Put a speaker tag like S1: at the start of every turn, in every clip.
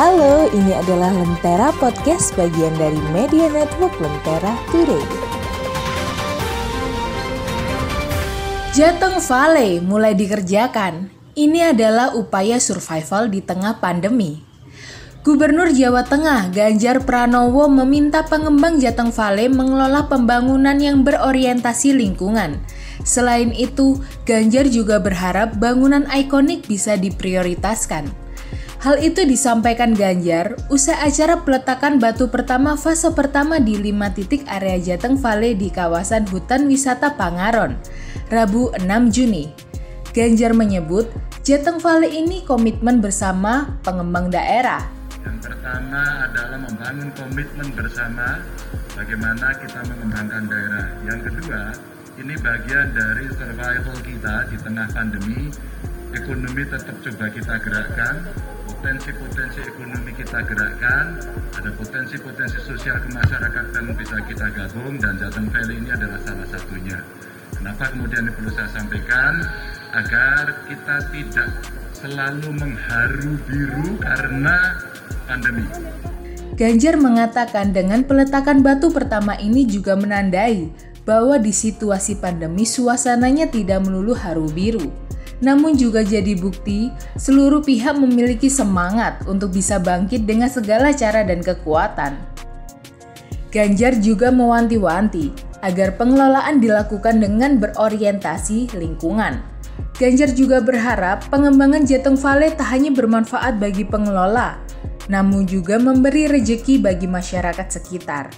S1: Halo, ini adalah Lentera Podcast bagian dari Media Network Lentera Today. Jateng Valley mulai dikerjakan. Ini adalah upaya survival di tengah pandemi. Gubernur Jawa Tengah Ganjar Pranowo meminta pengembang Jateng Valley mengelola pembangunan yang berorientasi lingkungan. Selain itu, Ganjar juga berharap bangunan ikonik bisa diprioritaskan. Hal itu disampaikan Ganjar usai acara peletakan batu pertama fase pertama di lima titik area Jateng Valley di kawasan hutan wisata Pangaron, Rabu 6 Juni. Ganjar menyebut Jateng Valley ini komitmen bersama pengembang daerah.
S2: Yang pertama adalah membangun komitmen bersama bagaimana kita mengembangkan daerah. Yang kedua, ini bagian dari survival kita di tengah pandemi. Ekonomi tetap coba kita gerakkan, potensi-potensi ekonomi kita gerakkan, ada potensi-potensi sosial kemasyarakatan bisa kita gabung dan Jateng Valley ini adalah salah satunya. Kenapa kemudian perlu saya sampaikan? Agar kita tidak selalu mengharu biru karena pandemi.
S1: Ganjar mengatakan dengan peletakan batu pertama ini juga menandai bahwa di situasi pandemi suasananya tidak melulu haru biru namun juga jadi bukti seluruh pihak memiliki semangat untuk bisa bangkit dengan segala cara dan kekuatan. Ganjar juga mewanti-wanti agar pengelolaan dilakukan dengan berorientasi lingkungan. Ganjar juga berharap pengembangan Jateng Valley tak hanya bermanfaat bagi pengelola, namun juga memberi rejeki bagi masyarakat sekitar.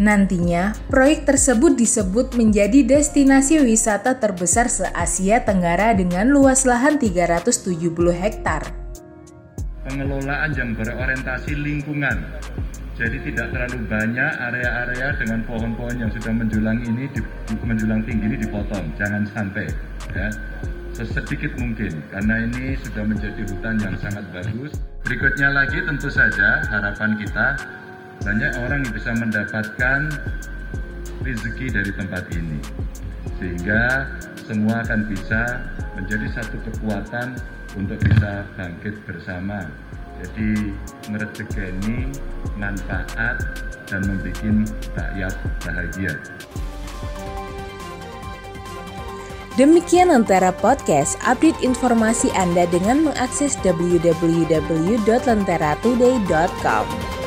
S1: Nantinya, proyek tersebut disebut menjadi destinasi wisata terbesar se-Asia Tenggara dengan luas lahan 370 hektar.
S2: Pengelolaan yang berorientasi lingkungan. Jadi tidak terlalu banyak area-area dengan pohon-pohon yang sudah menjulang ini di, menjulang tinggi ini dipotong, jangan sampai ya. Sesedikit mungkin karena ini sudah menjadi hutan yang sangat bagus. Berikutnya lagi tentu saja harapan kita banyak orang yang bisa mendapatkan rezeki dari tempat ini. Sehingga semua akan bisa menjadi satu kekuatan untuk bisa bangkit bersama. Jadi ngerejekeni manfaat dan membuat rakyat bahagia.
S1: Demikian Lentera Podcast, update informasi Anda dengan mengakses www.lenteratoday.com.